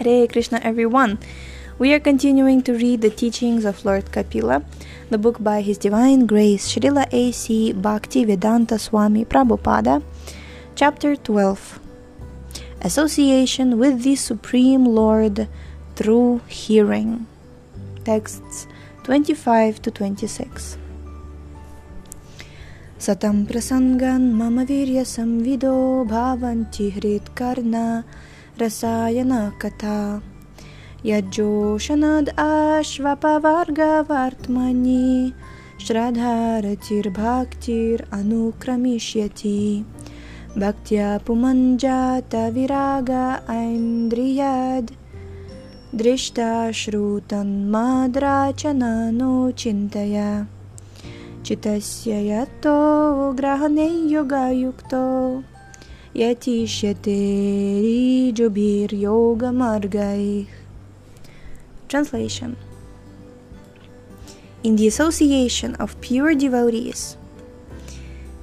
Hare Krishna, everyone. We are continuing to read the teachings of Lord Kapila, the book by His Divine Grace Srila A.C. Bhakti Vedanta Swami Prabhupada, chapter 12 Association with the Supreme Lord through Hearing. Texts 25 to 26. Satam prasangan mama virya samvido bhavanti hritkarna rasayana katha यज्जोषनद् अश्वपवर्गवर्त्मनि श्रद्धारतिर्भक्तिरनुक्रमिष्यति भक्त्या पुमञ्जातविराग ऐन्द्रियद् दृष्टा श्रुतन्माद्राचननो चिन्तय। चितस्य ग्रहणे योगयुक्तो Yatishyate Rijubhir Yoga Margaih. Translation In the association of pure devotees,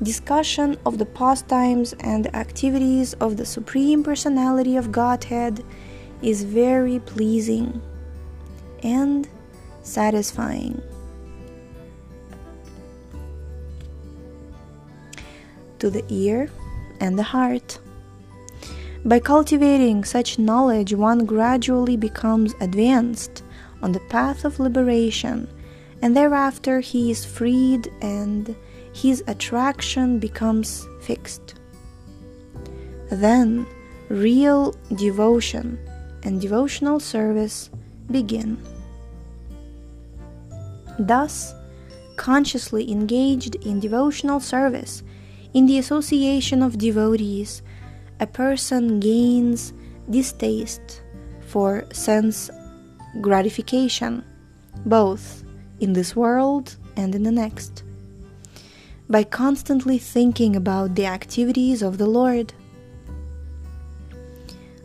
discussion of the pastimes and activities of the Supreme Personality of Godhead is very pleasing and satisfying. To the ear, and the heart. By cultivating such knowledge, one gradually becomes advanced on the path of liberation, and thereafter he is freed and his attraction becomes fixed. Then real devotion and devotional service begin. Thus, consciously engaged in devotional service, in the association of devotees, a person gains distaste for sense gratification, both in this world and in the next, by constantly thinking about the activities of the Lord.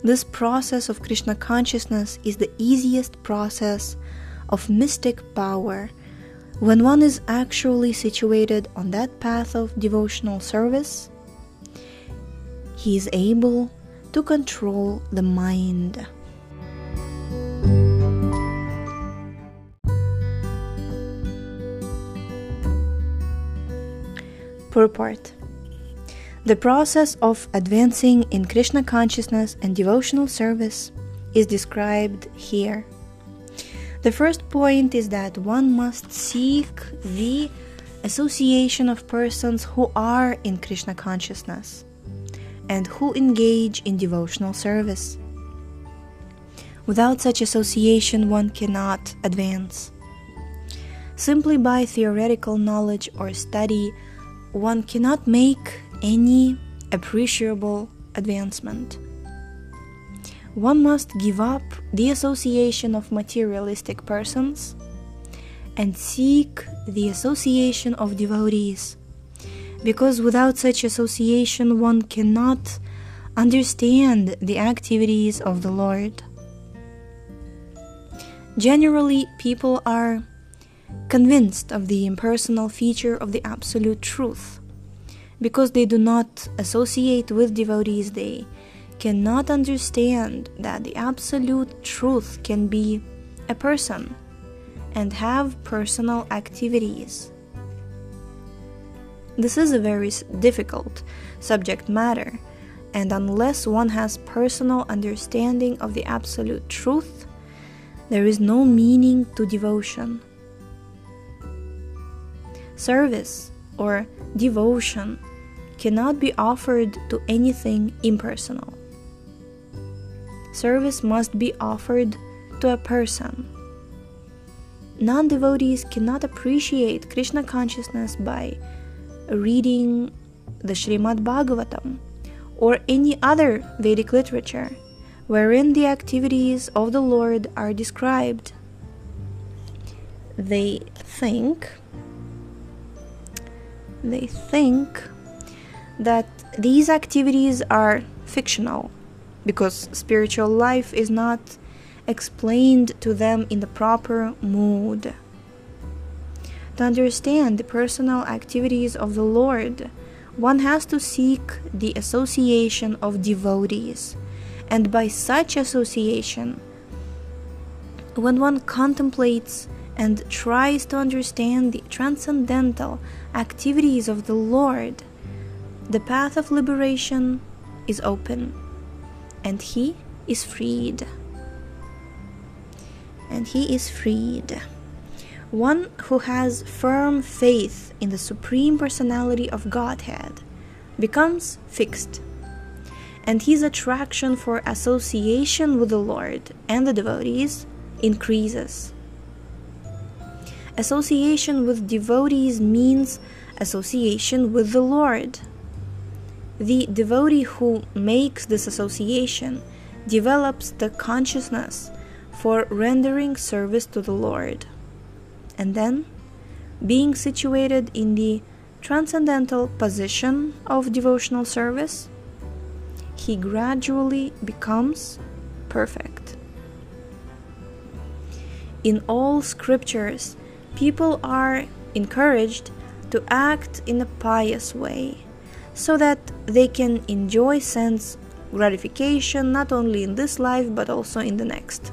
This process of Krishna consciousness is the easiest process of mystic power when one is actually situated on that path of devotional service he is able to control the mind. Purport The process of advancing in Krishna consciousness and devotional service is described here. The first point is that one must seek the association of persons who are in Krishna consciousness and who engage in devotional service. Without such association, one cannot advance. Simply by theoretical knowledge or study, one cannot make any appreciable advancement. One must give up the association of materialistic persons and seek the association of devotees because without such association one cannot understand the activities of the Lord. Generally, people are convinced of the impersonal feature of the absolute truth. Because they do not associate with devotees, they cannot understand that the absolute truth can be a person and have personal activities. This is a very difficult subject matter, and unless one has personal understanding of the absolute truth, there is no meaning to devotion. Service or devotion cannot be offered to anything impersonal. Service must be offered to a person. Non devotees cannot appreciate Krishna consciousness by reading the Srimad Bhagavatam or any other Vedic literature wherein the activities of the Lord are described. They think they think that these activities are fictional because spiritual life is not explained to them in the proper mood. To understand the personal activities of the Lord, one has to seek the association of devotees. And by such association, when one contemplates and tries to understand the transcendental activities of the Lord, the path of liberation is open and he is freed. And he is freed. One who has firm faith in the Supreme Personality of Godhead becomes fixed, and his attraction for association with the Lord and the devotees increases. Association with devotees means association with the Lord. The devotee who makes this association develops the consciousness for rendering service to the Lord. And then, being situated in the transcendental position of devotional service, he gradually becomes perfect. In all scriptures, people are encouraged to act in a pious way so that they can enjoy sense gratification not only in this life but also in the next.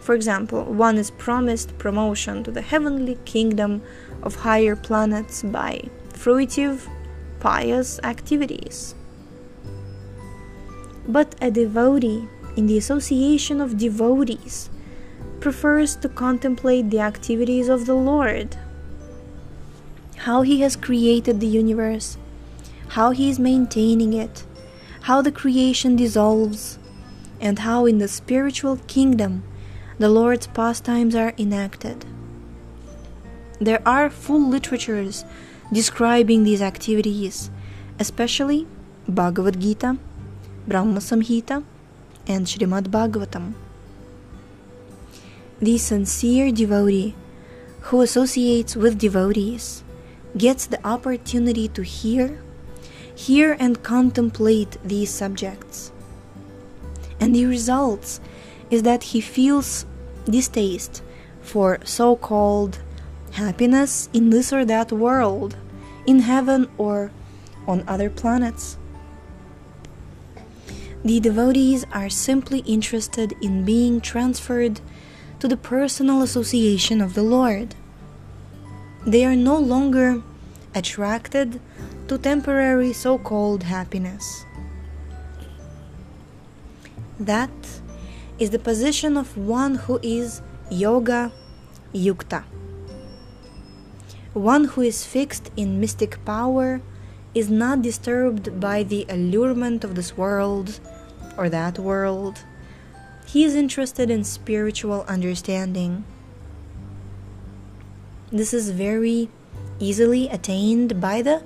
For example, one is promised promotion to the heavenly kingdom of higher planets by fruitive, pious activities. But a devotee in the association of devotees prefers to contemplate the activities of the Lord, how He has created the universe, how He is maintaining it, how the creation dissolves, and how in the spiritual kingdom the Lord's pastimes are enacted. There are full literatures describing these activities, especially Bhagavad Gita, Brahma Samhita, and Srimad Bhagavatam. The sincere devotee who associates with devotees gets the opportunity to hear, hear and contemplate these subjects. And the results is that he feels distaste for so called happiness in this or that world, in heaven or on other planets. The devotees are simply interested in being transferred to the personal association of the Lord. They are no longer attracted to temporary so called happiness. That is the position of one who is yoga yukta. One who is fixed in mystic power is not disturbed by the allurement of this world or that world. He is interested in spiritual understanding. This is very easily attained by the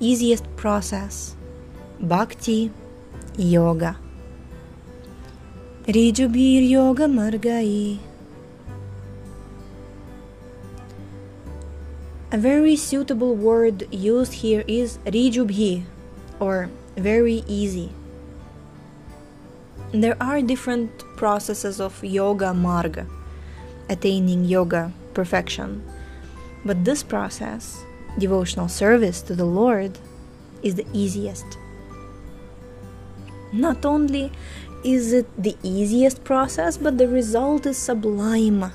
easiest process bhakti yoga. Rijubhir yoga margai. A very suitable word used here is rijubhi or very easy. There are different processes of yoga marga, attaining yoga perfection. But this process, devotional service to the Lord, is the easiest. Not only is it the easiest process, but the result is sublime.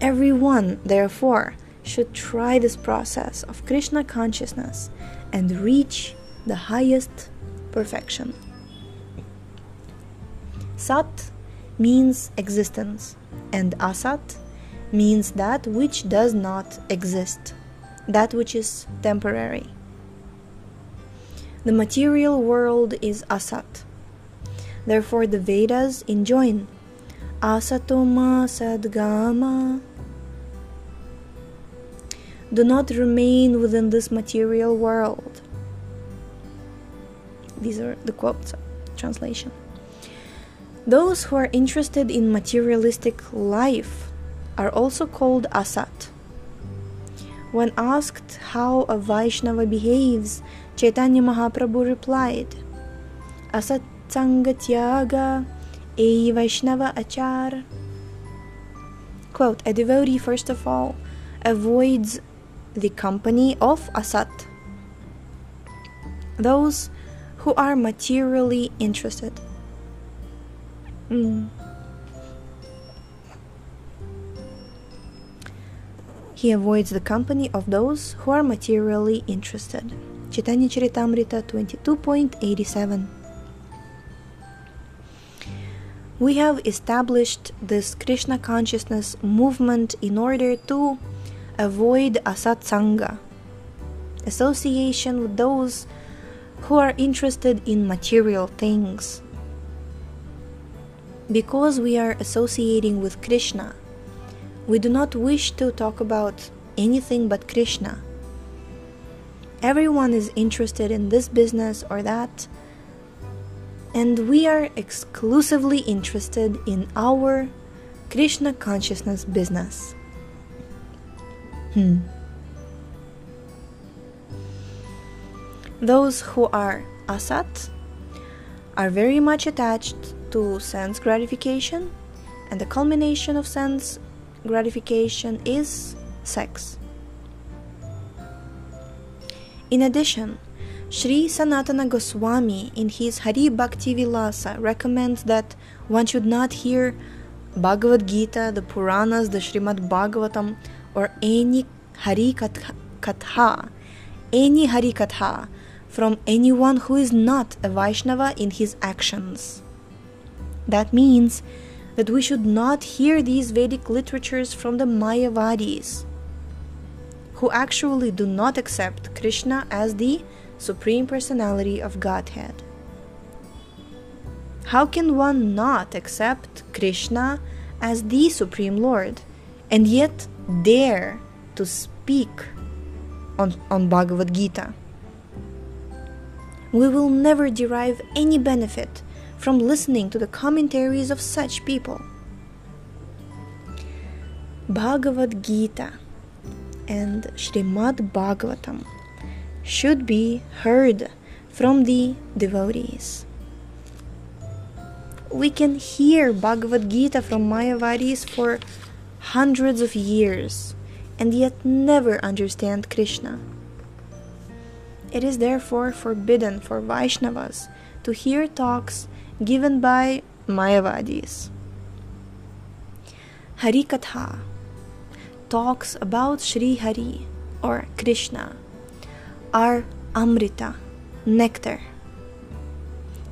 Everyone, therefore, should try this process of Krishna consciousness and reach the highest perfection. Sat means existence, and Asat means that which does not exist, that which is temporary. The material world is Asat. Therefore, the Vedas enjoin Asatoma Sadgama. Do not remain within this material world. These are the quotes, translation. Those who are interested in materialistic life are also called asat. When asked how a Vaishnava behaves, Chaitanya Mahaprabhu replied, Asat Sangatyaga E Vaishnava Achar. Quote, a devotee first of all avoids the company of asat, those who are materially interested Mm. He avoids the company of those who are materially interested. Chaitanya Charitamrita 22.87 We have established this Krishna consciousness movement in order to avoid asatsanga, association with those who are interested in material things. Because we are associating with Krishna, we do not wish to talk about anything but Krishna. Everyone is interested in this business or that, and we are exclusively interested in our Krishna consciousness business. Hmm. Those who are asat are very much attached to sense gratification, and the culmination of sense gratification is sex. In addition, Sri Sanatana Goswami in his Hari Bhakti Vilasa recommends that one should not hear Bhagavad Gita, the Puranas, the Srimad Bhagavatam, or any Hari Katha, any Hari Katha from anyone who is not a Vaishnava in his actions. That means that we should not hear these Vedic literatures from the Mayavadis, who actually do not accept Krishna as the Supreme Personality of Godhead. How can one not accept Krishna as the Supreme Lord and yet dare to speak on, on Bhagavad Gita? We will never derive any benefit from listening to the commentaries of such people. Bhagavad Gita and Srimad Bhagavatam should be heard from the devotees. We can hear Bhagavad Gita from Mayavadis for hundreds of years and yet never understand Krishna. It is therefore forbidden for Vaishnavas to hear talks given by Mayavadis. Harikatha talks about Sri Hari or Krishna are Amrita, nectar.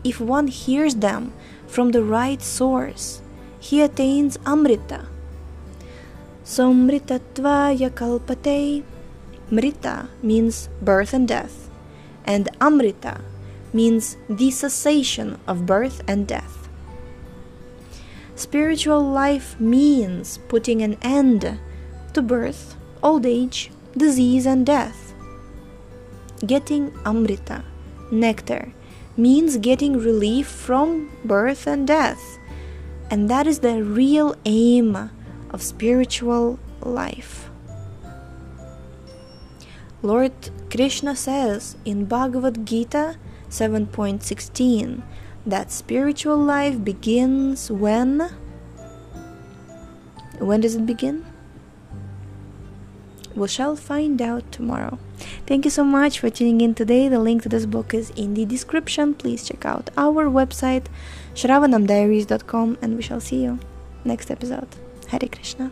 If one hears them from the right source, he attains Amrita. So Kalpate, Mrita means birth and death, and Amrita means the cessation of birth and death. Spiritual life means putting an end to birth, old age, disease, and death. Getting Amrita, nectar, means getting relief from birth and death, and that is the real aim of spiritual life. Lord Krishna says in Bhagavad Gita 7.16 that spiritual life begins when? When does it begin? We shall find out tomorrow. Thank you so much for tuning in today. The link to this book is in the description. Please check out our website shravanamdiaries.com and we shall see you next episode. Hare Krishna